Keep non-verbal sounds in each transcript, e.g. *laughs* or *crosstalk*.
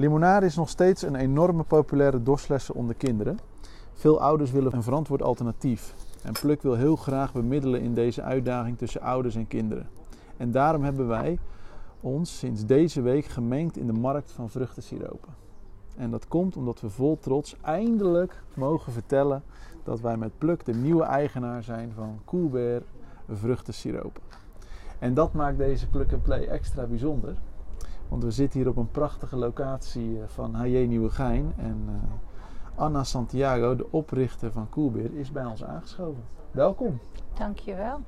Limonade is nog steeds een enorme populaire dorslessen onder kinderen. Veel ouders willen een verantwoord alternatief. En Pluk wil heel graag bemiddelen in deze uitdaging tussen ouders en kinderen. En daarom hebben wij ons sinds deze week gemengd in de markt van vruchtensiropen. En dat komt omdat we vol trots eindelijk mogen vertellen dat wij met Pluk de nieuwe eigenaar zijn van Coolbear vruchtensiropen. En dat maakt deze Pluk Play extra bijzonder. Want we zitten hier op een prachtige locatie eh, van HJ Nieuwegein. En uh, Anna Santiago, de oprichter van Coolbeer, is bij ons aangeschoven. Welkom. Dankjewel.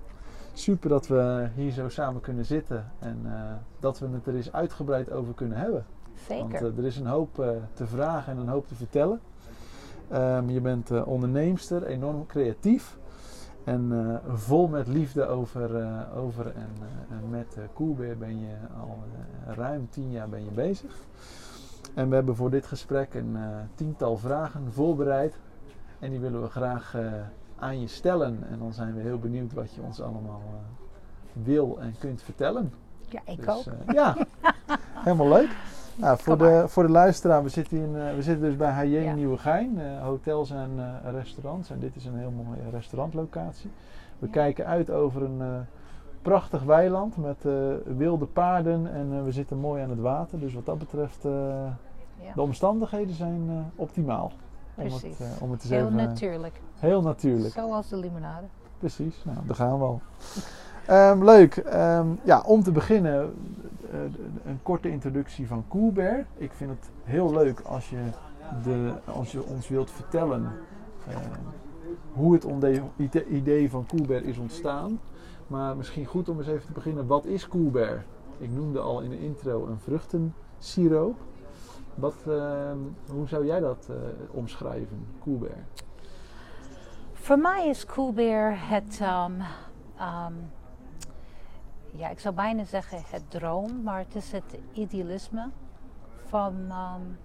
Super dat we hier zo samen kunnen zitten en uh, dat we het er eens uitgebreid over kunnen hebben. Zeker. Want er is een hoop te vragen en een hoop te vertellen. Um, je bent onderneemster, enorm creatief. En uh, vol met liefde over, uh, over en uh, met Coolbeer ben je al ruim tien jaar ben je bezig. En we hebben voor dit gesprek een tiental vragen voorbereid. En die willen we graag aan je stellen. En dan zijn we heel benieuwd wat je ons allemaal wil en kunt vertellen. Ja, ik dus, ook. ja, *laughs* helemaal leuk. Nou, voor, de, voor de luisteraar, we zitten, in, uh, we zitten dus bij HJ ja. Nieuwegein, uh, hotels en uh, restaurants. En dit is een heel mooie restaurantlocatie. We ja. kijken uit over een prachtig weiland met wilde paarden en we zitten mooi aan het water. Dus wat dat betreft, ja. de omstandigheden zijn optimaal. Precies. Om het, om het heel even, natuurlijk. Heel natuurlijk. Zoals de limonade. Precies, nou, daar gaan we al. *laughs* Um, leuk. Um, ja, om te beginnen, uh, een korte introductie van Coolbear. Ik vind het heel leuk als je, de, als je ons wilt vertellen uh, hoe het idee van Coolbear is ontstaan. Maar misschien goed om eens even te beginnen, wat is Coolbear? Ik noemde al in de intro een vruchtensiroop. Wat, hoe zou jij dat omschrijven, Coolbear? Voor mij is Coolbear het... ja, ik zou bijna zeggen het droom, maar het is het idealisme van um,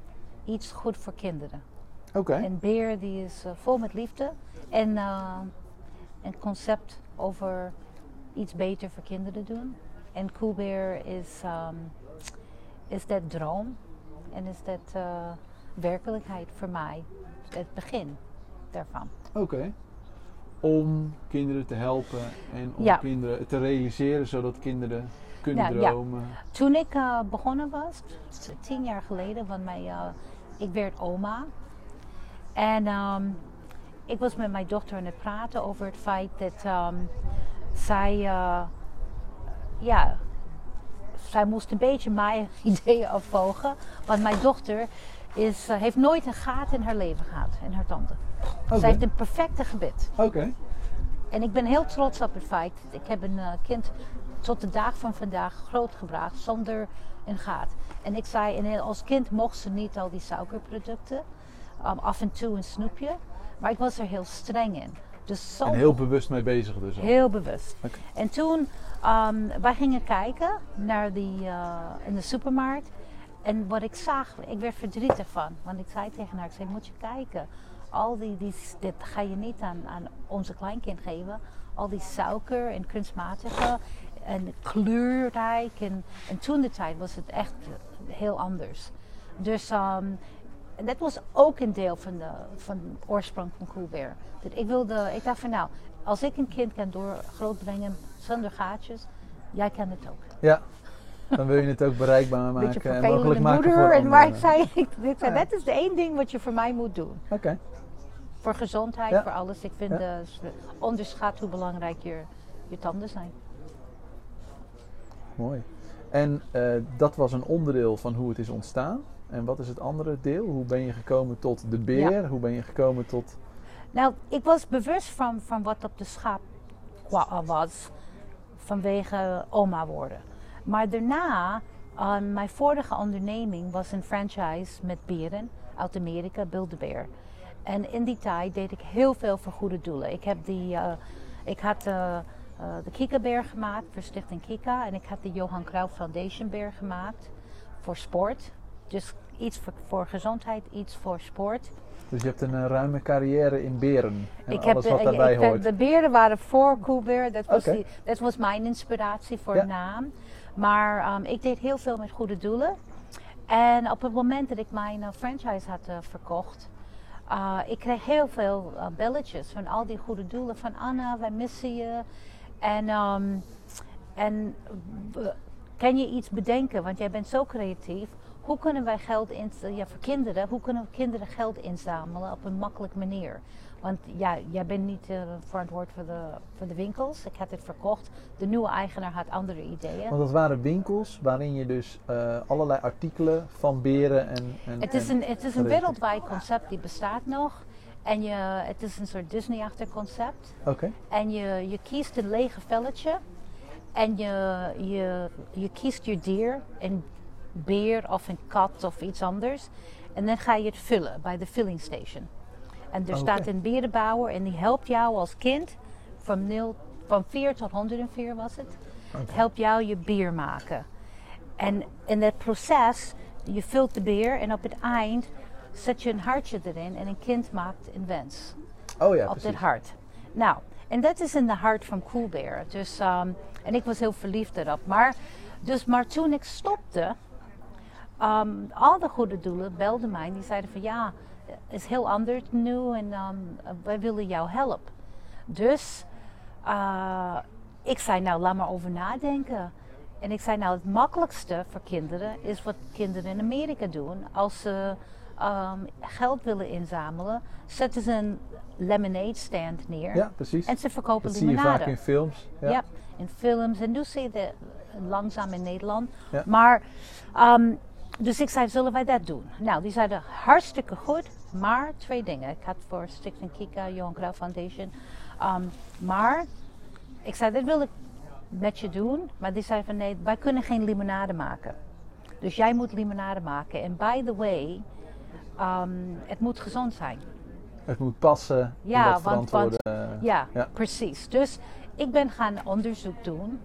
iets goed voor kinderen. Oké. Okay. En Beer die is uh, vol met liefde en uh, een concept over iets beter voor kinderen doen. En Cool Bear is, um, is dat droom en is dat uh, werkelijkheid voor mij, het begin daarvan. Oké. Okay om kinderen te helpen en om Ja. kinderen te realiseren zodat kinderen kunnen Ja, ja. dromen. Toen ik uh, begonnen was, tien jaar geleden, want mij, uh, ik werd oma. En um, ik was met mijn dochter aan het praten over het feit dat um, zij, uh, ja, zij moest een beetje mijn *laughs* ideeën afvolgen. Want mijn dochter is, uh, heeft nooit een gaat in haar leven gehad, in haar tanden. Oké. Zij heeft een perfecte gebit. Oké. En ik ben heel trots op het feit. Ik heb een uh, kind tot de dag van vandaag grootgebracht zonder een gaat. En ik zei, en als kind mocht ze niet al die suikerproducten. Um, af en toe een snoepje. Maar ik was er heel streng in. Dus zo En heel bewust mee bezig dus al. heel bewust. En toen, um, wij gingen kijken naar die, uh, in de supermarkt. En wat ik zag, ik werd verdrietig van. Want ik zei tegen haar, ik zei, moet je kijken. Al die, die, dit ga je niet aan, aan onze kleinkind geven. Al die suiker en kunstmatige en kleurrijk. En, en toen de tijd was het echt heel anders. Dus um, dat was ook een deel van de, van oorsprong van Cool Bear. Dat ik, wilde, ik dacht van nou, als ik een kind kan door grootbrengen zonder gaatjes, jij kan het ook. Ja. Dan wil je het ook bereikbaar maken en mogelijk maken moeder. voor en maar ik zei, *laughs* ik, ik zei dat is de één ding wat je voor mij moet doen. Oké. Voor gezondheid, Ja. voor alles. Ik vind Ja. eh, onderschat hoe belangrijk je, je tanden zijn. Mooi. En eh, dat was een onderdeel van hoe het is ontstaan. En wat is het andere deel? Hoe ben je gekomen tot de beer? Hoe ben je gekomen tot... Nou, ik was bewust van, van wat op de schaap uh, was vanwege oma worden. Maar daarna, uh, mijn vorige onderneming was een franchise met beren uit Amerika, Bear. En in die tijd deed ik heel veel voor goede doelen. Ik, heb die, uh, ik had uh, uh, de Kika Bear gemaakt voor Stichting Kika. En ik had de Johan Cruijff Foundation Bear gemaakt voor sport. Dus iets voor, voor gezondheid, iets voor sport. Dus je hebt een eh, ruime carrière in beren. En Ik alles heb, wat eh, daarbij ik, ik- hoort. De beren waren voor Cool Bear. Dat was, die- dat was mijn inspiratie voor Ja. naam. Maar ehm, ik deed heel veel met goede doelen. En op het moment dat ik mijn eh, franchise had eh, verkocht, uh, ik kreeg heel veel belletjes van al die goede doelen. Van Anna, wij missen je. En, um, en kan je iets bedenken? Want jij bent zo creatief. Hoe kunnen wij geld in, ja, voor kinderen, hoe kunnen kinderen geld inzamelen op een makkelijke manier? Want ja, jij bent niet uh, verantwoord voor de, voor de winkels. Ik heb het verkocht. De nieuwe eigenaar had andere ideeën. Want dat waren winkels waarin je dus uh, allerlei artikelen van beren en. en het is een, het is een wereldwijd concept die bestaat nog. En je, het is een soort Disney-achtig concept. Oké. Okay. En je, je kiest een lege velletje. En je, je, je kiest je dier, een beer of een kat of iets anders. En dan ga je het vullen bij de filling station. En er staat een berenbouwer en die helpt jou als kind van, 0, van 4 tot 104 was het. Helpt jou je bier maken. En in dat proces, je vult de beer en op het eind zet je een hartje erin en een kind maakt een wens Oh ja, op precies. dit hart. Nou, en dat is in de hart van Cool Bear. Dus, ehm, en ik was heel verliefd erop. Maar, dus, maar toen ik stopte, ehm, al de goede doelen belden mij. Die zeiden van ja, is heel anders nu en ehm, wij willen jou helpen. Dus uh, ik zei nou, laat maar over nadenken. En ik zei nou, het makkelijkste voor kinderen is wat kinderen in Amerika doen. Als ze um, geld willen inzamelen, zetten ze een lemonade stand neer. Ja, precies. En ze verkopen dat zie je limonade. vaak in films. Ja. Ja, in films. En nu zie je het langzaam in Nederland. Ja. Maar, um, dus ik zei, zullen wij dat doen? Nou, die zeiden hartstikke goed, maar twee dingen. Ik had voor Stichting Kika, Johan Cruijff Foundation. Um, maar, ik zei, dat wil ik met je doen. Maar die zei van, nee, wij kunnen geen limonade maken. Dus jij moet limonade maken. En by the way, um, het moet gezond zijn. Het moet passen Ja, dat want-. Ja, Ja. precies. Dus ik ben gaan onderzoek doen.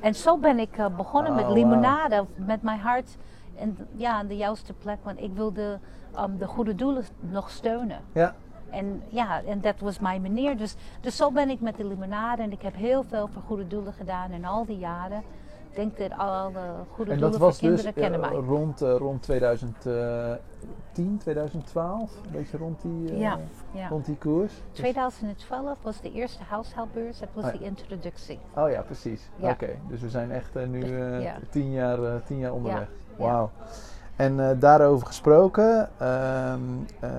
En zo ben ik uh, begonnen Oh, met limonade. Met mijn hart en, ja, aan de juiste plek. Want ik wilde um, de goede doelen nog steunen. ja. En ja, en dat was mijn manier. Dus, dus zo ben ik met de limonade. En ik heb heel veel voor goede doelen gedaan in al die jaren. Ik denk dat alle goede En doelen voor dus kinderen kennen eh, mij. rond, eh, rond 2010, 2012, een beetje rond die, eh, Ja, ja. rond die koers. Dus- 2012 was de eerste huishoudbeurs. Dat was ja. de introductie. Oh ja, precies. Oké, dus we zijn echt eh, nu eh, tien, jaar, eh, tien jaar onderweg. Wauw. En eh, daarover gesproken, ehm, eh,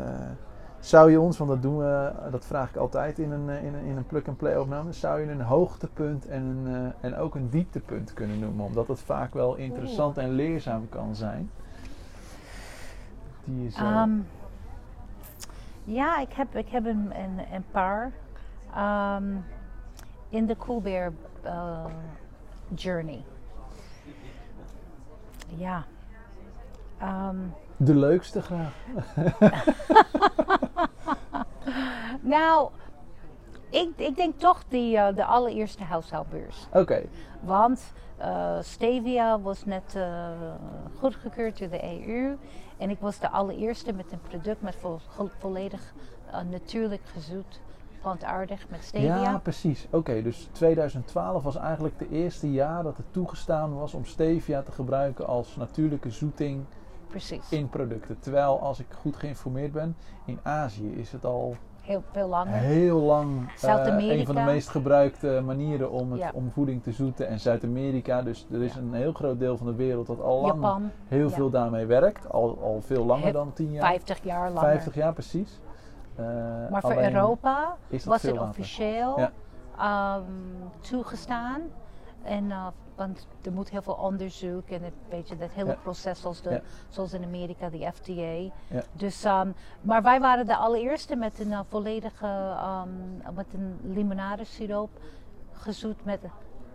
zou je ons, want dat doen we, dat vraag ik altijd in een, eh, in een, in een plug-and-play opname, zou je een hoogtepunt en, een, en ook een dieptepunt kunnen noemen? Omdat het vaak wel interessant en leerzaam kan zijn. Die is, eh, Ehm, ja, ik heb, ik heb een, een, paar. Ehm, in de Cool Bear uh, journey. Ja. Ehm, de leukste graag. *laughs* nou, ik, ik denk toch die, uh, de allereerste huishoudbeurs. Oké, Want uh, stevia was net uh, goedgekeurd door de EU. En ik was de allereerste met een product met vo volledig natuurlijk gezoet, plantaardig met stevia. Ja, precies. Oké, dus 2012 was eigenlijk de eerste jaar dat het toegestaan was om stevia te gebruiken als natuurlijke zoeting precies. in producten. Terwijl, als ik goed geïnformeerd ben, in Azië is het al heel veel langer. heel lang uh, een van de meest gebruikte manieren om, het, Ja. om voeding te zoeten. En Zuid-Amerika, dus er is een heel groot deel van de wereld dat al lang Japan, heel ja. veel daarmee werkt. Al, al veel langer dan 10 jaar. 50 jaar langer. 50 jaar, precies. Uh, Maar voor Europa was het officieel ehm, toegestaan. En, uh, want er moet heel veel onderzoek en het, weet je, dat hele proces zoals, de, zoals in Amerika, de FDA. Ja. Dus, ehm, maar wij waren de allereerste met een uh, volledige, ehm, met een limonadesiroop gezoet met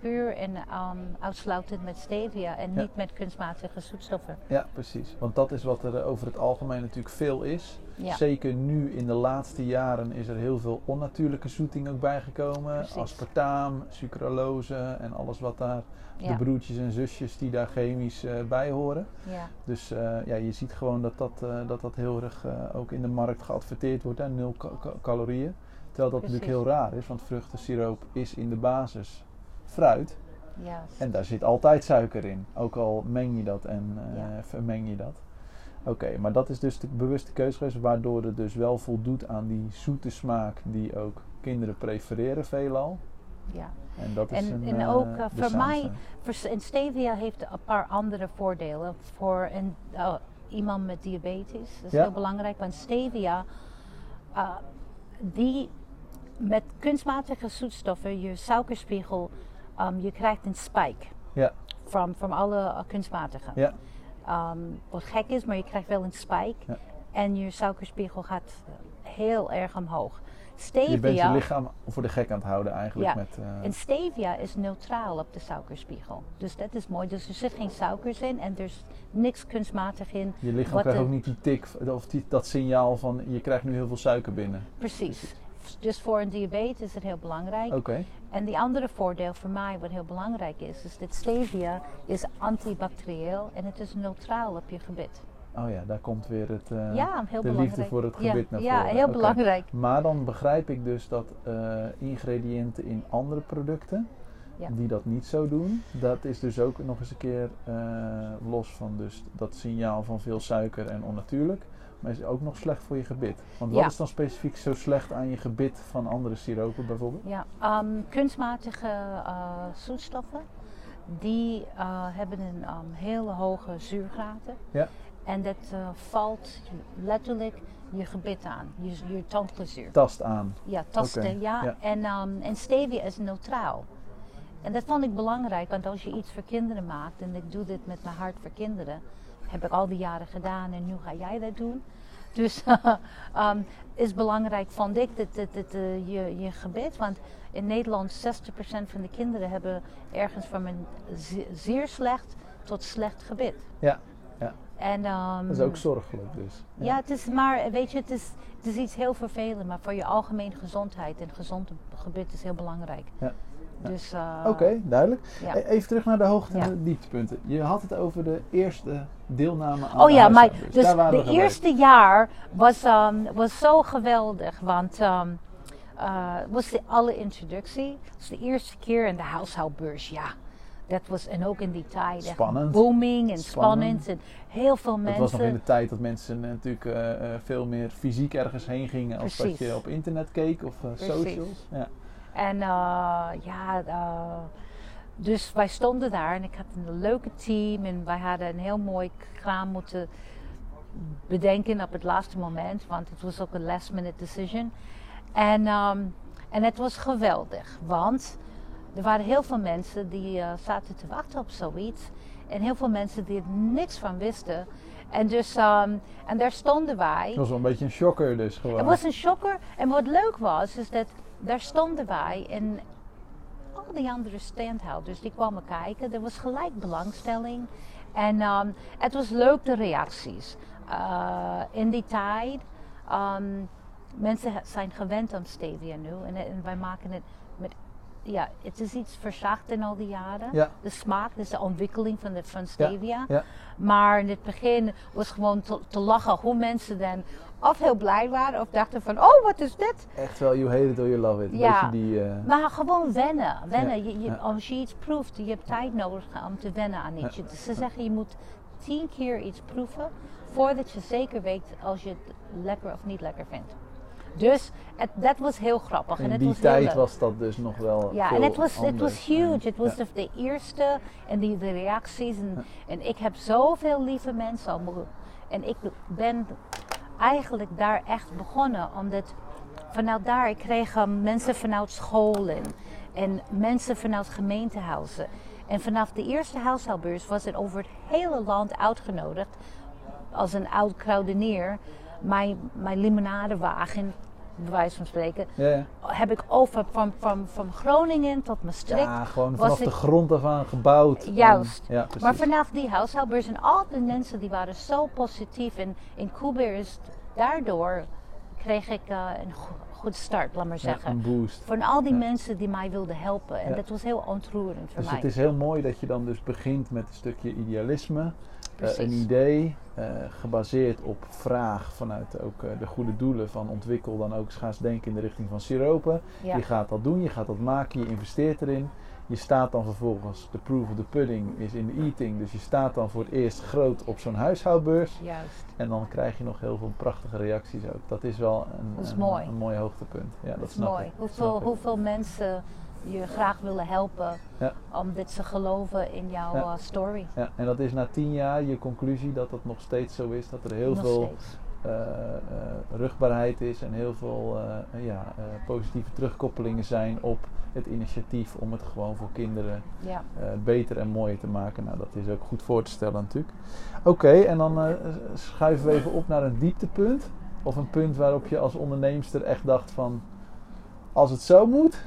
puur en ehm, uitsluitend met stevia en Ja. niet met kunstmatige zoetstoffen. Ja, precies. Want dat is wat er eh, over het algemeen natuurlijk veel is. Ja. Zeker nu in de laatste jaren is er heel veel onnatuurlijke zoeting ook bijgekomen. Precies. Aspartaam, sucralose en alles wat daar, Ja. de broertjes en zusjes die daar chemisch eh, bij horen. Ja. Dus eh, ja, je ziet gewoon dat dat, dat, dat heel erg ook in de markt geadverteerd wordt, hè, nul ca- ca- calorieën. Terwijl dat natuurlijk heel raar is, want vruchtensiroop is in de basis fruit. Juist. En daar zit altijd suiker in. Ook al meng je dat en eh, Ja. vermeng je dat. Oké, maar dat is dus de bewuste keuze geweest, waardoor het dus wel voldoet aan die zoete smaak die ook kinderen prefereren veelal. Ja. En dat is En- een, en eh, ook, uh, de voor mij- En stevia heeft een paar andere voordelen. Voor een, uh, iemand met diabetes, dat is Ja. heel belangrijk, want stevia, uh, die met kunstmatige zoetstoffen, je suikerspiegel, um, je krijgt een spike Ja, van van alle uh, kunstmatige. ja, Um, wat gek is, maar je krijgt wel een spike Ja. en je suikerspiegel gaat uh, heel erg omhoog. je bent je Stevia, lichaam voor de gek aan het houden eigenlijk. Ja. Met, eh, en stevia is neutraal op de suikerspiegel. Dus dat is mooi. Dus er zit geen suikers in en er is niks kunstmatig in. je lichaam krijgt de- ook niet die tik of die, dat signaal van je krijgt nu heel veel suiker binnen. Precies. Dus voor een diabetes is het heel belangrijk. Oké, En die andere voordeel voor mij, wat heel belangrijk is, is dat stevia is antibacterieel en het is neutraal op je gebit. oh ja, daar komt weer het, eh, ja, heel de belangrijk. liefde voor het Ja, gebit naar Ja, voren. heel Oké. belangrijk. Maar dan begrijp ik dus dat eh, ingrediënten in andere producten, Ja. die dat niet zo doen, dat is dus ook nog eens een keer eh, los van dus dat signaal van veel suiker en onnatuurlijk. Maar is ook nog slecht voor je gebit. Want wat Ja. is dan specifiek zo slecht aan je gebit van andere siropen bijvoorbeeld? Ja, ehm, kunstmatige eh, zoetstoffen, die eh, hebben een ehm, hele hoge zuurgraden. Ja. En dat eh, valt letterlijk je gebit aan, je, je. Tast aan. Ja, tasten, ja. ja. En, ehm, en stevia is neutraal. En dat vond ik belangrijk, want als je iets voor kinderen maakt, en ik doe dit met mijn hart voor kinderen, heb ik al die jaren gedaan en nu ga jij dat doen. Dus *laughs* ehm, is belangrijk, vond ik, dat, dat, dat, eh, je, je gebit. Want in Nederland 60% van de kinderen hebben ergens van een ze- zeer slecht tot slecht gebit. Ja, ja. En, ehm, Dat is ook zorgelijk dus. ja, het is maar, weet je, het is, het is iets heel vervelend, maar voor je algemene gezondheid en gezond gebit is heel belangrijk. Ja. Ja. Dus, eh, Oké, duidelijk. ja. E- Even terug naar de hoogte en Ja. dieptepunten. Je had het over de eerste deelname aan Oh de ja, maar dus de eerste jaar was, ehm, was zo geweldig, want eh, het was de alle introductie. Het was de eerste keer in de huishoudbeurs, ja. Dat was, en ook in die tijd Spannend. booming en Spannend. spannend. En heel veel Het mensen. was nog in de tijd dat mensen natuurlijk eh, eh, veel meer fysiek ergens heen gingen als dat je op internet keek of eh, socials. Ja. En eh, ja, eh, dus wij stonden daar en ik had een leuke team en wij hadden een heel mooi kraam moeten bedenken op het laatste moment, want het was ook een last minute decision. En, ehm, en het was geweldig, want er waren heel veel mensen die eh, zaten te wachten op zoiets en heel veel mensen die er niks van wisten. En dus, ehm, en daar stonden wij. Het was wel een beetje een shocker dus gewoon. Het was een shocker. En wat leuk was, is dat daar stonden wij en al die andere standhouders die kwamen kijken. Er was gelijk belangstelling. En ehm, het was leuk de reacties. Eh, in die tijd, ehm, mensen zijn gewend aan stevia nu. En, en wij maken het met, ja, het is iets verzacht in al die jaren. Ja. De smaak, dus de ontwikkeling van, de, van stevia. ja. Maar in het begin was gewoon te, te lachen hoe mensen dan of heel blij waren of dachten van, oh wat is dit? Echt wel, you hate it or you love it. Ja. die... eh, Maar gewoon wennen. wennen. Ja, Je. Als je iets proeft, je hebt tijd nodig om te wennen aan iets. Ja. Dus ze zeggen je moet tien keer iets proeven voordat je zeker weet als je het lekker of niet lekker vindt. Dus het, dat was heel grappig. en in het die was tijd was dat dus nog wel Ja, en het was, het was huge. Het was Ja. de, eerste en die de reacties. En, en ik heb zoveel lieve mensen al. En ik ben eigenlijk daar echt begonnen. Omdat vanuit daar, ik kreeg um, mensen vanuit scholen. En mensen vanuit gemeentehuizen. En vanaf de eerste huishoudbeurs was het over het hele land uitgenodigd. Als een oud kruidenier. Mijn, mijn limonadewagen, bij wijze van spreken Ja, ja. heb ik over van, van, van Groningen tot Maastricht. ja, gewoon vanaf de grond af aan gebouwd. En- Juist. ja, maar vanaf die huishoudbeurs en al die mensen die waren zo positief. En in Kuber is daardoor kreeg ik eh, een go- goede start, laat maar zeggen. een boost. Van al die mensen die mij wilden helpen. En dat was heel ontroerend voor Dus mij. het is heel mooi dat je dan dus begint met een stukje idealisme. Eh, een idee eh, gebaseerd op vraag vanuit ook eh, de goede doelen van ontwikkel dan ook eens denken in de richting van siropen. ja. Je gaat dat doen, je gaat dat maken, je investeert erin. je staat dan vervolgens, de proof of the pudding is in de eating. Dus je staat dan voor het eerst groot op zo'n huishoudbeurs. Juist. En dan krijg je nog heel veel prachtige reacties ook. Dat is wel een, Dat is een, mooi. een mooi hoogtepunt. Ja, dat, Dat is snap mooi. ik. Hoeveel, hoeveel mensen je graag willen helpen Ja. omdat ze geloven in jouw Ja. eh, story. Ja, en dat is na tien jaar je conclusie dat dat nog steeds zo is. Dat er heel Nog veel eh, eh, rugbaarheid is en heel veel ja, positieve terugkoppelingen zijn op het initiatief om het gewoon voor kinderen Ja. beter en mooier te maken. Nou, dat is ook goed voor te stellen natuurlijk. Oké, en dan schuiven we even op naar een dieptepunt. Of een punt waarop je als onderneemster echt dacht van... Als het zo moet...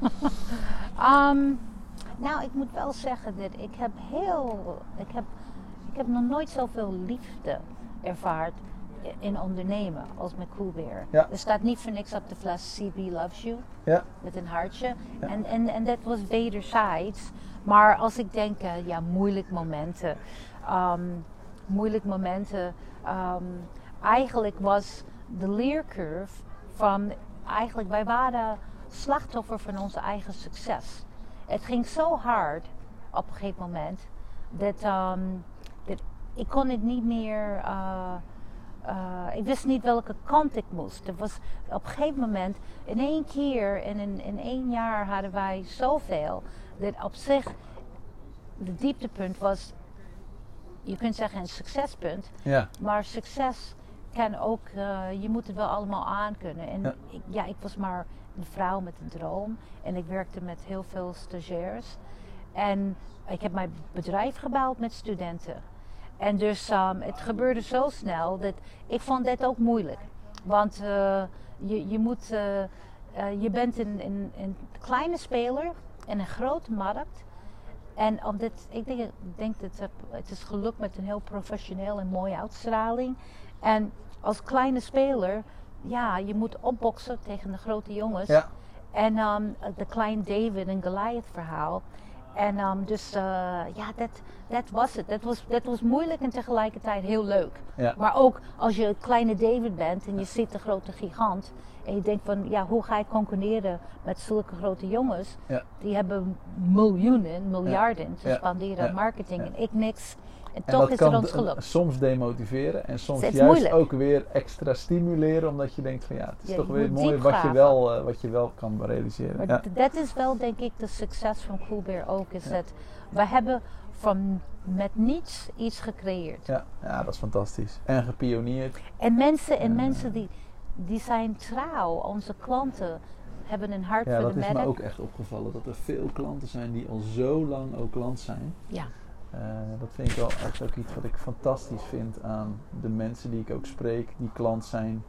*laughs* Ehm, nou, ik moet wel zeggen dat ik heb heel, ik heb, ik heb nog nooit zoveel liefde ervaard in ondernemen als met Coolbeer. Ja. Er staat niet voor niks op de fles CB loves you Ja, met een hartje. Ja. En, en, en dat was wederzijds. Maar als ik denk, eh, ja, moeilijk momenten. ehm, moeilijk momenten. ehm, eigenlijk was de leercurve van, eigenlijk wij waren slachtoffer van onze eigen succes. Het ging zo hard op een gegeven moment dat, ehm, dat ik kon het niet meer. eh, eh, ik wist niet welke kant ik moest. Er was op een gegeven moment, in één keer, in, in, in één jaar hadden wij zoveel. Dat op zich, de dieptepunt was, je kunt zeggen een succespunt. ja, Maar succes kan ook, eh, je moet het wel allemaal aankunnen. En Ja. Ik, ja, ik was maar een vrouw met een droom. En ik werkte met heel veel stagiairs. En ik heb mijn bedrijf gebouwd met studenten. En dus ehm, het gebeurde zo snel dat ik vond dit ook moeilijk. Want eh, je, je, moet, eh, eh, je bent een, een, kleine speler in een grote markt. En omdat, ik denk, denk dat het is gelukt met een heel professioneel en mooie uitstraling. En als kleine speler, ja, je moet opboksen tegen de grote jongens. ja, En ehm, de klein David en Goliath verhaal. En ehm, dus eh, ja, dat, dat was het. Dat was, dat was moeilijk en tegelijkertijd heel leuk. ja. Maar ook als je kleine David bent en je ziet de grote gigant. En je denkt van, ja, hoe ga ik concurreren met zulke grote jongens? Ja. Die hebben miljoenen, miljarden te Ja. spenderen aan marketing en ik niks. En, En toch dat is kan het ons gelukt. soms demotiveren en soms juist moeilijk. ook weer extra stimuleren, omdat je denkt van ja, het is Ja, toch weer mooi wat je, wel, eh, wat je wel kan realiseren. Maar Ja. dat is wel denk ik de succes van Coolbear ook. Is Ja. dat we hebben van met niets iets gecreëerd. Ja, ja, dat is fantastisch. En gepioneerd. En mensen, en Ja. mensen die, die zijn trouw. Onze klanten hebben een hart Ja, voor dat de is me merk. ook echt opgevallen. Dat er veel klanten zijn die al zo lang ook klant zijn. Ja. Eh, dat vind ik wel echt ook iets wat ik fantastisch vind aan de mensen die ik ook spreek, die klant zijn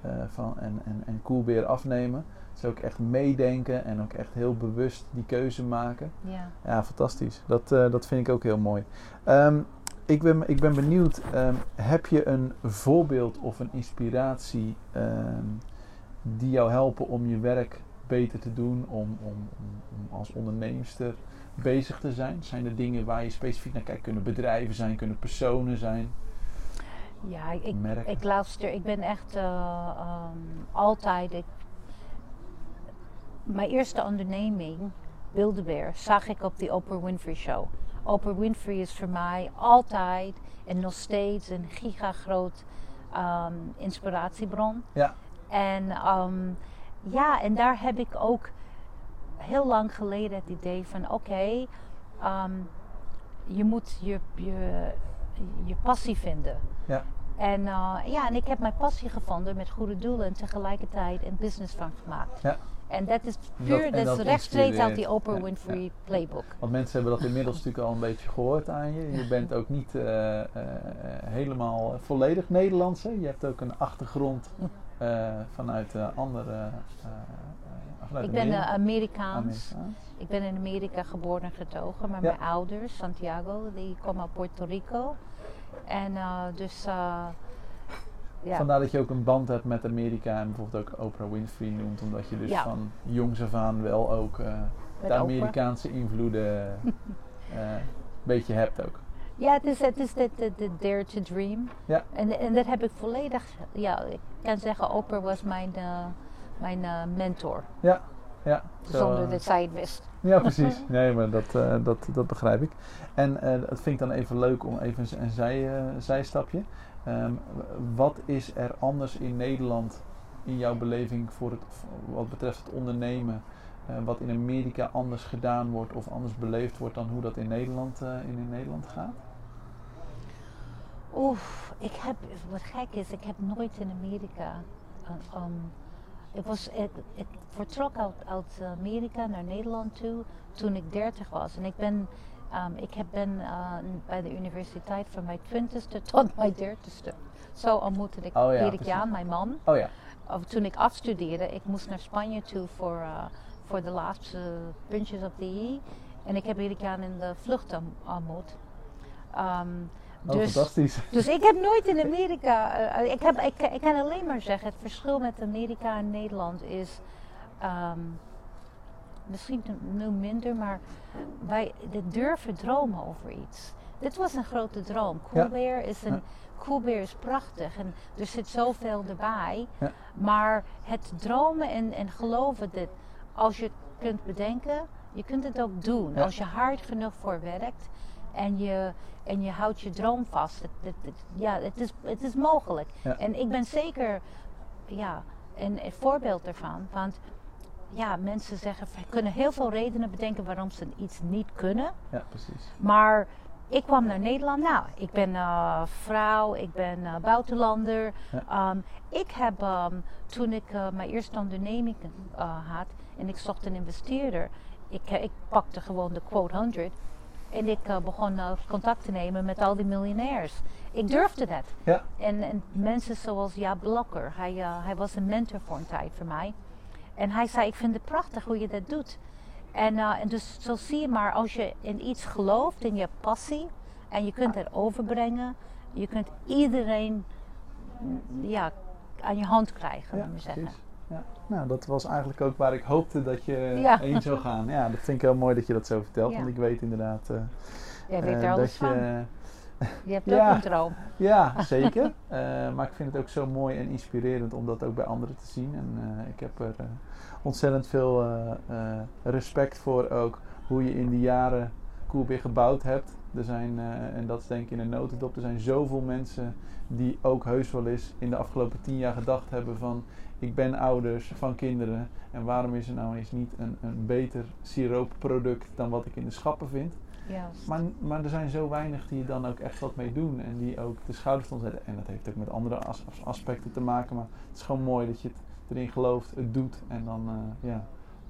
eh, van, en, en, en Coolbeer afnemen. Ze ook echt meedenken en ook echt heel bewust die keuze maken. ja. Ja, fantastisch. Dat, eh, dat vind ik ook heel mooi. Ehm, ik, ben, ik ben benieuwd, ehm, heb je een voorbeeld of een inspiratie ehm, die jou helpen om je werk beter te doen, om, om, om, als onderneemster bezig te zijn? Zijn er dingen waar je specifiek naar kijkt? Kunnen bedrijven zijn, kunnen personen zijn, Ja, ik, merken? ik luister. Ik ben echt eh, ehm, altijd. Ik, mijn eerste onderneming, Bilderberg, zag ik op de Oprah Winfrey Show. Oprah Winfrey is voor mij altijd en nog steeds een gigagroot ehm, inspiratiebron. Ja. En ehm, ja, en daar heb ik ook heel lang geleden het idee van: oké, ehm, je moet je, je, je passie vinden. Ja. En eh, ja, en ik heb mijn passie gevonden met goede doelen en tegelijkertijd een business van gemaakt. Ja. En dat is puur, dat, dat is rechtstreeks uit die. Oprah Ja, Winfrey playbook. Want mensen hebben dat inmiddels natuurlijk al een beetje gehoord aan je. Je bent ook niet eh, eh, helemaal volledig Nederlands. Hè? Je hebt ook een achtergrond vanuit eh, andere. eh, eh, vanuit Ik ben Amerika. Amerikaans. Amerikaans. Ik ben in Amerika geboren en getogen, maar Ja. mijn ouders, Santiago, die komen uit Puerto Rico. En dus, ja. Vandaar dat je ook een band hebt met Amerika en bijvoorbeeld ook Oprah Winfrey noemt, omdat je dus Ja. van jongs af aan wel ook de Oprah. Amerikaanse invloeden *laughs* een beetje hebt ook. Ja, het is, het is de, de, de Dare to Dream. Ja. En, en dat heb ik volledig, ja, ik kan zeggen, Oprah was mijn, eh, mijn eh, mentor. Ja, ja. Zo, Zonder eh, dat zij het wist. Ja, *laughs* precies. Nee, maar dat, eh, dat, dat begrijp ik. En dat vind ik dan even leuk om even een zij, zijstapje. Um, wat is er anders in Nederland in jouw beleving voor het, wat betreft het ondernemen? wat in Amerika anders gedaan wordt of anders beleefd wordt dan hoe dat in Nederland, in, in Nederland gaat? Oef, ik heb, wat gek is, ik heb nooit in Amerika. Um, ik, was, ik, ik vertrok uit, uit, Amerika naar Nederland toe toen ik 30 was. En ik ben, um, ik heb ben uh, bij de universiteit van mijn twintigste tot *laughs* mijn dertigste. Zo ontmoette ik oh, ja, Erik Jaan, mijn man. Oh ja. Of, toen ik afstudeerde, ik moest naar Spanje toe voor, uh, voor de laatste puntjes op de I. En ik heb Erik Jaan in de vlucht ontmoet. Um, Oh, dus, fantastisch. Dus ik heb nooit in Amerika. Uh, ik, heb, ik, ik kan alleen maar zeggen: het verschil met Amerika en Nederland is. Um, misschien nu minder, maar wij de durven dromen over iets. Dit was een grote droom. Ja. is een. Ja. Coolbear is prachtig en er zit zoveel erbij. Ja. Maar het dromen en, en geloven dat als je het kunt bedenken, je kunt het ook doen. Als je hard genoeg voor werkt en je, en je houdt je droom vast. Het, het, het, ja, het is, het is mogelijk. Ja. En ik ben zeker ja, een, een voorbeeld ervan. Want ja, mensen zeggen, kunnen heel veel redenen bedenken waarom ze iets niet kunnen. Ja, precies. Maar ik kwam naar Nederland. Nou, ik ben uh, vrouw, ik ben uh, buitenlander. Ja. Um, ik heb, um, toen ik uh, mijn eerste onderneming had en ik zocht een investeerder, ik, ik pakte gewoon de quote 100 en ik uh, begon uh, contact te nemen met al die miljonairs. Ik durfde dat. Ja. En, en mensen zoals Jaap Blokker, hij, uh, hij was een mentor voor een tijd voor mij. En hij zei, ik vind het prachtig hoe je dat doet. En, en dus zo zie je maar, als je in iets gelooft, in je passie, en je kunt het overbrengen, je kunt iedereen ja, aan je hand krijgen, ja, moet zeggen. Ja. Nou, dat was eigenlijk ook waar ik hoopte dat je ja. *laughs* heen zou gaan. Ja, dat vind ik heel mooi dat je dat zo vertelt. Ja. Want ik weet inderdaad uh, Jij weet er uh, alles dat van. je... *laughs* Je hebt ook een droom. *laughs* Ja, zeker. uh, maar ik vind het ook zo mooi en inspirerend om dat ook bij anderen te zien. En ik heb er ontzettend veel respect voor ook hoe je in die jaren Coolbeer gebouwd hebt. Er zijn, en dat is denk ik in een notendop, er zijn zoveel mensen die ook heus wel eens in de afgelopen tien jaar gedacht hebben van ik ben ouders van kinderen en waarom is er nou eens niet een, een beter siroopproduct dan wat ik in de schappen vind. Juist. Maar, maar er zijn zo weinig die dan ook echt wat mee doen en die ook de schouders van zetten. En dat heeft ook met andere as aspecten te maken, maar het is gewoon mooi dat je het erin gelooft, het doet en dan uh, ja,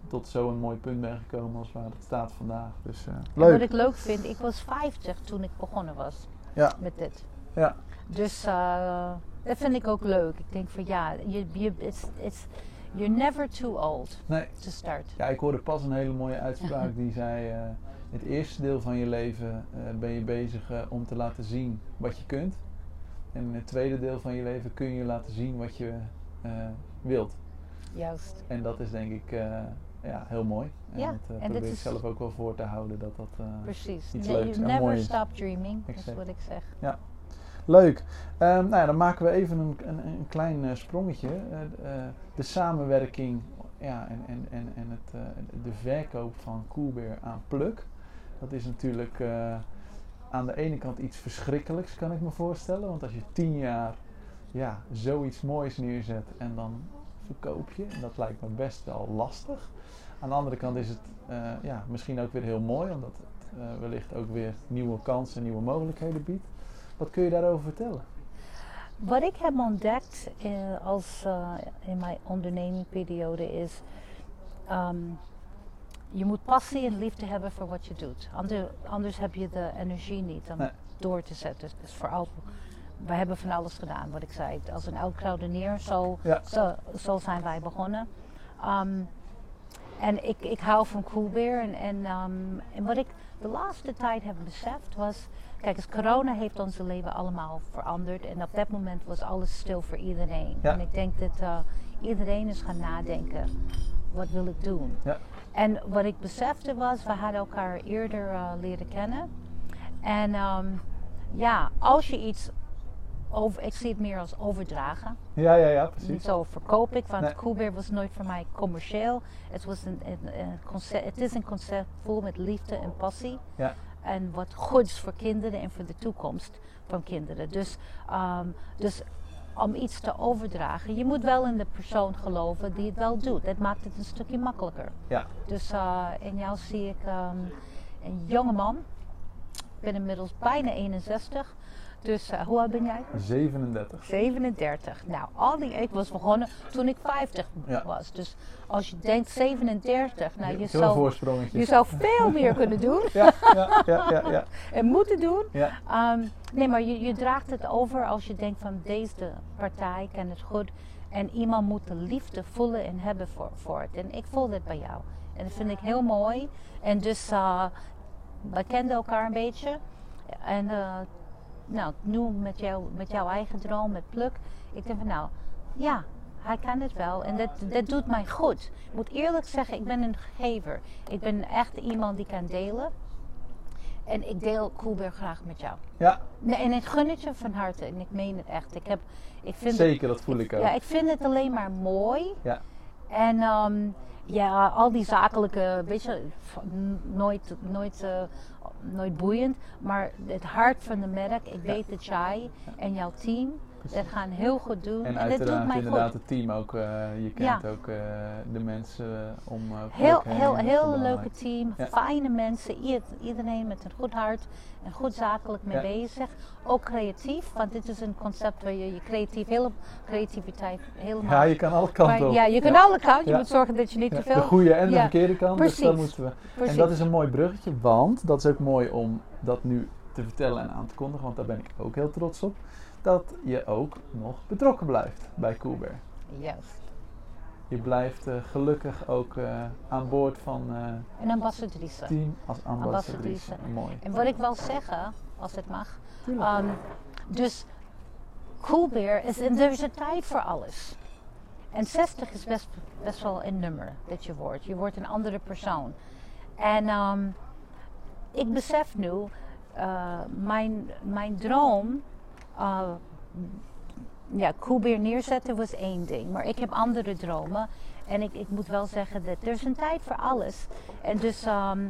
tot zo'n mooi punt ben gekomen als waar het staat vandaag. Dus, uh, leuk. Wat ik leuk vind, ik was 50 toen ik begonnen was ja. met dit. Ja. Dus uh, dat vind ik ook leuk. Ik denk van ja, je, je, it's, it's, you're never too old nee. to start. Ja, ik hoorde pas een hele mooie uitspraak *laughs* die zei: uh, Het eerste deel van je leven uh, ben je bezig uh, om te laten zien wat je kunt. En in het tweede deel van je leven kun je laten zien wat je wilt. Juist. En dat is denk ik ja, heel mooi. En ja, dat probeer ik zelf ook wel voor te houden dat dat Precies. iets nee, leuks you en never is. stop dreaming, exact. is wat ik zeg. Ja. Leuk. Um, nou ja, dan maken we even een, een, een klein uh, sprongetje. Uh, uh, de samenwerking ja, en, en, en, en het, de verkoop van Coolbeer aan Pluk. Dat is natuurlijk aan de ene kant iets verschrikkelijks, kan ik me voorstellen. Want als je tien jaar ja, zoiets moois neerzet en dan verkoop je, dat lijkt me best wel lastig. Aan de andere kant is het ja, misschien ook weer heel mooi, omdat het wellicht ook weer nieuwe kansen, nieuwe mogelijkheden biedt. Wat kun je daarover vertellen? Wat ik heb ontdekt uh, als, uh, in mijn ondernemingperiode is... Um, je moet passie en liefde hebben voor wat je doet. Ander, anders heb je de energie niet om nee. door te zetten. Dus vooral, we hebben van alles gedaan, wat ik zei. Als een oud kruidenier, zo, ja. zo, zo zijn wij begonnen. Um, en ik, ik hou van Coolbeer. En, en, um, en wat ik de laatste tijd heb beseft was... Kijk, dus corona heeft onze leven allemaal veranderd. En op dat moment was alles stil voor iedereen. Ja. En ik denk dat uh, iedereen is gaan nadenken. Wat wil ik doen? Ja. En wat ik besefte was, we hadden elkaar eerder uh, leren kennen. En um, ja, als je iets over, ik zie het meer als overdragen. Ja, ja, ja, Niet precies. zo verkoop ik, want Nee. Koelbeer was nooit voor mij commercieel. Het, was een, een, een concept, het is een concept vol met liefde en passie. Ja. En wat goed is voor kinderen en voor de toekomst van kinderen. Dus, ehm, dus om iets te overdragen, je moet wel in de persoon geloven die het wel doet. Dat maakt het een stukje makkelijker. Ja. Dus eh, in jou zie ik ehm, een jonge man. Ik ben inmiddels bijna 61. Dus eh, hoe oud ben jij? 37. 37. Nou, al die, ik was begonnen toen ik 50 Ja. was. Dus als je denkt 37, nou, je zou, je zou veel meer kunnen doen Ja, ja, ja, ja, ja. *laughs* en moeten doen. ja. Ehm, nee, maar je, je draagt het over als je denkt van deze partij kan het goed. En iemand moet de liefde voelen en hebben voor, voor het. En ik voel dit bij jou. En dat vind ik heel mooi. En dus, eh we kenden elkaar een beetje. En eh, nou, nu met, jou, met jouw eigen droom, met Pluk. Ik denk van nou, ja, hij kan het wel. En dat, dat doet mij goed. Ik moet eerlijk zeggen, ik ben een gever. Ik ben echt iemand die kan delen. En ik deel Koelberg graag met jou. ja Nee, en ik gun het je van harte. En ik meen het echt. Ik, heb, ik vind zeker, dat voel ik ook. Ja, ik vind het alleen maar mooi. Ja. En ehm, ja, al die zakelijke, weet je, nooit, nooit, eh, nooit boeiend. Maar het hart van de merk, ik weet dat jij en jouw team dat gaan heel goed doen. En En, dat doet uiteraard mij inderdaad goed. het team ook. eh, je kent ook eh, de mensen eh, om eh, Heel, heel, heel leuke team, Ja. fijne mensen, ied- iedereen met een goed hart en goed zakelijk mee Ja. bezig. Ook creatief, want dit is een concept waar je je creatief, hele, creativiteit helemaal... Ja, je kan alle kanten op. ja, je kunt alle kanten. Je Ja. moet zorgen dat je niet Ja, te veel... de goede en de Ja, verkeerde kant. Dus dat moeten we. Precies. En dat is een mooi bruggetje, want dat is ook mooi om dat nu te vertellen en aan te kondigen, want daar ben ik ook heel trots op. Dat je ook nog betrokken blijft bij Coolbear. Juist. Je blijft eh, gelukkig ook eh, aan boord van eh Een ambassadrice. team als ambassadrice. Ambassadrice. Mooi. En wat ik wil zeggen, als het mag. Ehm, dus Coolbeer is, en er is een tijd voor alles. En 60 is best, best wel een nummer dat je wordt. Je wordt een andere persoon. En ehm, ik besef nu, mijn, mijn droom, eh, ja, Coolbeer neerzetten was één ding. Maar ik heb andere dromen. En ik, ik moet wel zeggen dat er is een tijd voor alles. En dus ehm,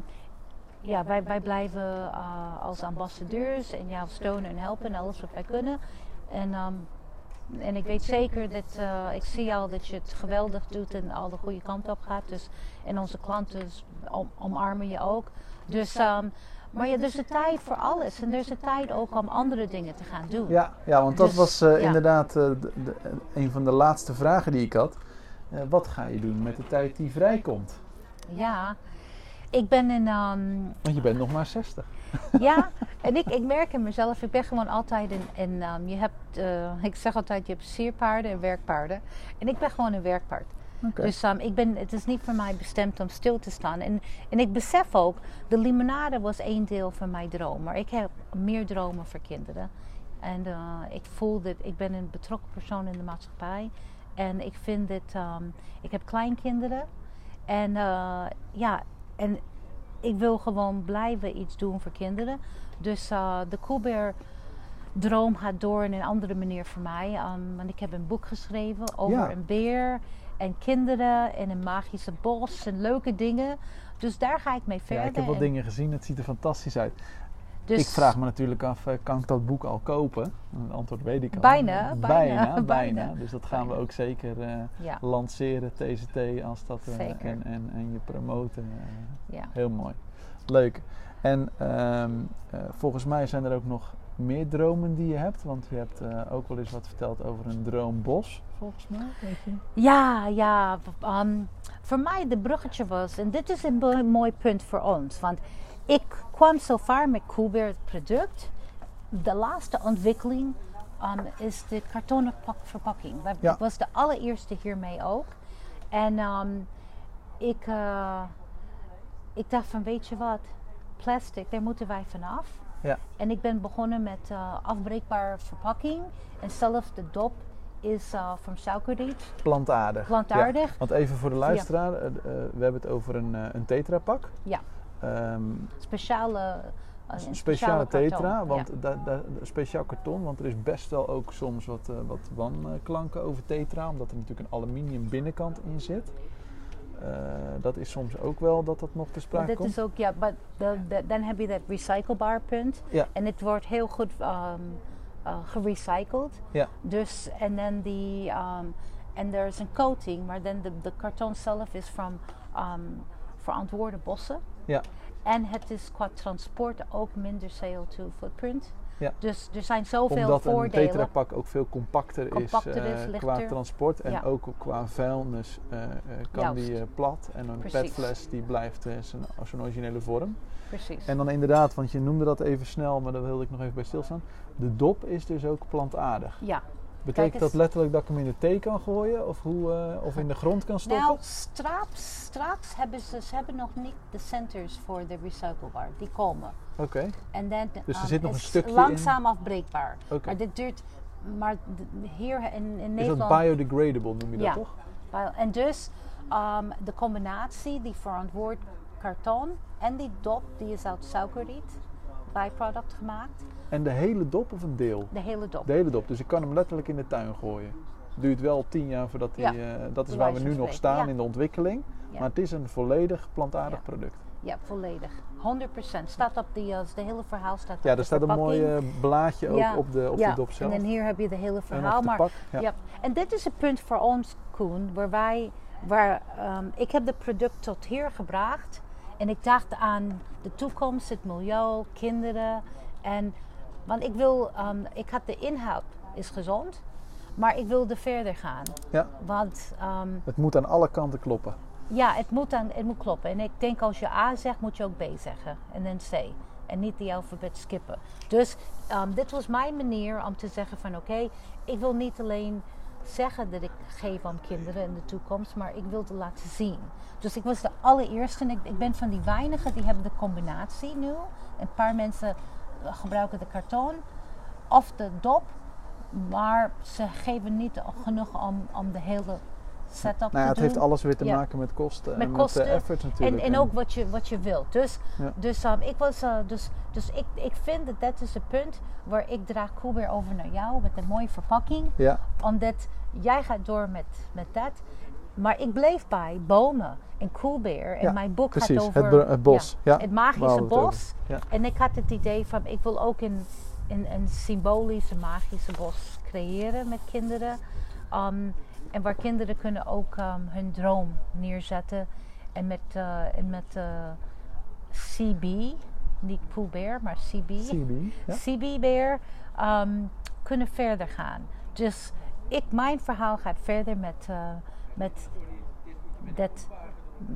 ja, wij, wij blijven eh, als ambassadeurs en jou steunen en helpen en alles wat wij kunnen. En, ehm, en ik weet zeker dat, eh, ik zie al dat je het geweldig doet en al de goede kant op gaat. Dus, en onze klanten om, omarmen je ook. Dus, ehm, maar ja, er is een tijd voor alles. En er is een tijd ook om andere dingen te gaan doen. Ja, ja, want dat Dus, was eh, ja. inderdaad eh, de, de- een van de laatste vragen die ik had. Eh, wat ga je doen met de tijd die vrijkomt? Ja, ik ben in... ehm, Want je bent nog maar 60. *laughs* Ja, *laughs* en ik, ik merk in mezelf, ik ben gewoon altijd in, in ehm, je hebt, ik zeg altijd, je hebt sierpaarden en werkpaarden. En ik ben gewoon een werkpaard. Dus ehm, ik ben, het is niet voor mij bestemd om stil te staan. En, en ik besef ook, de limonade was één deel van mijn droom. Maar ik heb meer dromen voor kinderen. En eh, ik voel dat ik ben een betrokken persoon in de maatschappij. En ik vind dat, ehm, ik heb kleinkinderen. En eh, ja, en ik wil gewoon blijven iets doen voor kinderen. Dus eh, de Koelbeer droom gaat door in een andere manier voor mij. Ehm, want ik heb een boek geschreven over Ja. een beer en kinderen en een magische bos en leuke dingen. Dus daar ga ik mee verder. Ja, ik heb En dingen gezien, het ziet er fantastisch uit. dus Ik vraag me natuurlijk af, eh, kan ik dat boek al kopen? Het antwoord weet ik al. Bijna, bijna, bijna. bijna. *laughs* Dus dat gaan we ook zeker eh, Ja, lanceren, TCT, als dat, eh, en, en, en je promoten. ja. heel mooi. Leuk. En ehm, eh, volgens mij zijn er ook nog meer dromen die je hebt. Want je hebt ook wel eens wat verteld over een droombos, volgens mij. Weet je? Ja, ja. ehm, voor mij de bruggetje was, en dit is een mo- mooi punt voor ons, want ik kwam zo ver met het product. De laatste ontwikkeling ehm, is de kartonnen pak- verpakking. Wij- Ja. Was de allereerste hiermee ook. En ehm, ik, eh, ik dacht van, weet je wat, plastic, daar moeten wij vanaf. Ja. En ik ben begonnen met eh, afbreekbare verpakking. En zelfs de dop is eh, van suikerriet, Plantaardig. plantaardig. Ja, want even voor de luisteraar, eh, eh, we hebben het over een, eh, een tetrapak. Ja. Ehm, speciale Een speciale karton, tetra, want ja. da- da- speciaal karton, want er is best wel ook soms wat, eh, wat wanklanken over tetra, omdat er natuurlijk een aluminium binnenkant in zit. Eh, dat is soms ook wel dat dat nog te sprake dit komt. is ook, ja, maar dan heb je dat recyclebaar punt. Ja. En het wordt heel goed ehm, eh, gerecycled. Ja. Dus, en dan die, ehm, en er is een coating, maar dan de, de karton zelf is van ehm, verantwoorde bossen. Ja. En het is qua transport ook minder CO2 footprint. Ja. Dus er zijn zoveel Omdat een voordelen. tetrapak ook veel compacter, Compacter is, is, eh, qua transport en Ja. ook qua vuilnis eh, eh, kan Juist. die eh, plat en een Precies. petfles die blijft eh, zijn, zijn originele vorm. Precies. En dan inderdaad, want je noemde dat even snel, maar daar wilde ik nog even bij stilstaan. De dop is dus ook plantaardig. ja. Betekent dat letterlijk dat ik hem in de thee kan gooien of, hoe, eh, of in de grond kan stoppen? Nou, straks, straks hebben ze, ze hebben nog niet de centers voor de recyclebaar. Die komen. Oké, En dan, Dus er um, zit nog het een is stukje langzaam afbreekbaar. oké. Maar dit duurt, maar hier in, in Is Nederland. dat biodegradable noem je dat Ja. toch? En dus um, de combinatie, die verantwoord karton en die dop, die is uit suikerriet, byproduct gemaakt. En de hele dop of een deel? De hele dop. De hele dop, dus ik kan hem letterlijk in de tuin gooien. Duurt wel tien jaar voordat hij. Ja. eh, dat is waar we nu nog staan ja. in de ontwikkeling. Ja. Maar het is een volledig plantaardig product. Ja, volledig. 100%. Staat op die, uh, de hele verhaal staat op Ja, de er staat een mooi eh, blaadje ook op de, op de dop zelf. En dan hier heb je de hele en verhaal. de maar pak. Ja. Ja, en dit is het punt voor ons, Koen, waar wij, waar, ehm, ik heb het product tot hier gebracht en ik dacht aan de toekomst, het milieu, kinderen. En, want ik wil, ehm, ik had de inhoud is gezond, maar ik wilde verder gaan. Ja. Want ehm, Het moet aan alle kanten kloppen. ja, het moet, dan, het moet kloppen. En ik denk als je A zegt, moet je ook B zeggen. En dan C. En niet die alfabet skippen. Dus ehm, dit was mijn manier om te zeggen van oké, ik wil niet alleen zeggen dat ik geef aan kinderen in de toekomst, maar ik wilde laten zien. Dus ik was de allereerste en ik, ik ben van die weinigen die hebben de combinatie nu. Een paar mensen gebruiken de karton of de dop, maar ze geven niet genoeg om, om de hele setup Nou ja, te het doen. heeft alles weer te Ja. maken met kosten Met en kosten met eh, effort En, natuurlijk. en ook wat je, wat je wilt. Dus, Ja. dus, um, ik, was, uh, dus, dus ik, ik vind dat dat is het punt waar ik draag Koe weer over naar jou met een mooie verpakking. Ja, Omdat jij gaat door met, met dat. Maar ik bleef bij bomen en koelbeer. En Ja, mijn boek precies. gaat over Het bos, ja, het magische het bos. ja. En ik had het idee van ik wil ook een, een, een symbolische magische bos creëren met kinderen. Um, en waar kinderen kunnen ook um, hun droom neerzetten. En met, uh, en met uh, CB, niet Pooh Bear, maar CB. CB. Ja. CB Bear um, kunnen verder gaan. Dus ik, mijn verhaal gaat verder met, uh, met, dat,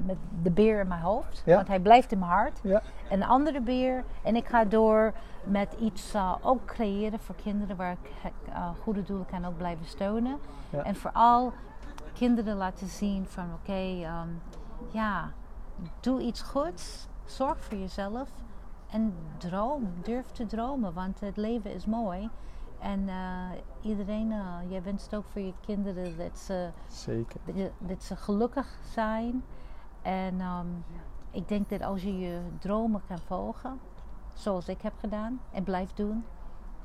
met de beer in mijn hoofd. Ja. Want hij blijft in mijn hart. Ja. Een andere beer. En ik ga door met iets uh, ook creëren voor kinderen waar ik uh, goede doelen kan ook blijven steunen. Ja. En vooral kinderen laten zien van oké, okay, um, ja, doe iets goeds. Zorg voor jezelf. En droom, durf te dromen, want het leven is mooi. En uh, iedereen, uh, jij wenst ook voor je kinderen dat ze, Zeker. Dat, ze gelukkig zijn. En um, ik denk dat als je je dromen kan volgen, zoals ik heb gedaan en blijf doen,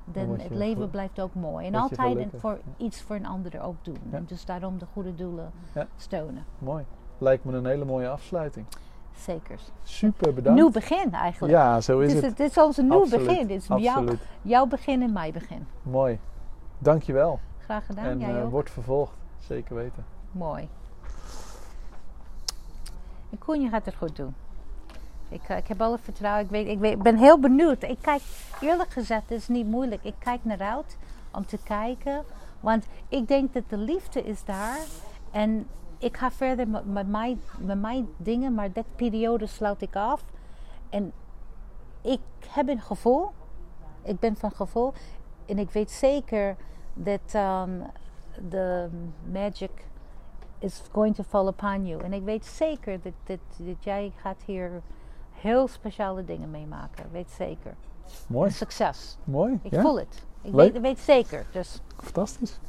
dan, dan het leven blijft ook mooi. En altijd en voor iets voor een ander ook doen. Ja. En dus daarom de goede doelen ja. steunen. Mooi. Lijkt me een hele mooie afsluiting. Zeker. Super bedankt. Nieuw begin eigenlijk. Ja, zo is het. het. Dit is onze nieuw Absoluut. begin. Dit is jouw, jouw begin en mijn begin. Mooi. Dankjewel. Graag gedaan. En Jij uh, ook. wordt vervolgd. Zeker weten. Mooi. En Koen, je gaat het goed doen. Ik, uh, ik heb alle vertrouwen. Ik, weet, ik, weet, ik ben heel benieuwd. Ik kijk, eerlijk gezegd, het is niet moeilijk. Ik kijk naar uit om te kijken. Want ik denk dat de liefde is daar. En ik ga verder met, met, mijn, met mijn dingen, maar dat periode sluit ik af. En ik heb een gevoel. Ik ben van gevoel. En ik weet zeker dat um, de magic is going to fall upon you. En ik weet zeker dat, dat, dat jij gaat hier heel speciale dingen meemaken. Weet zeker. Mooi. En succes. Mooi. Ik ja. voel het. Ik weet, weet zeker. Dus Fantastisch.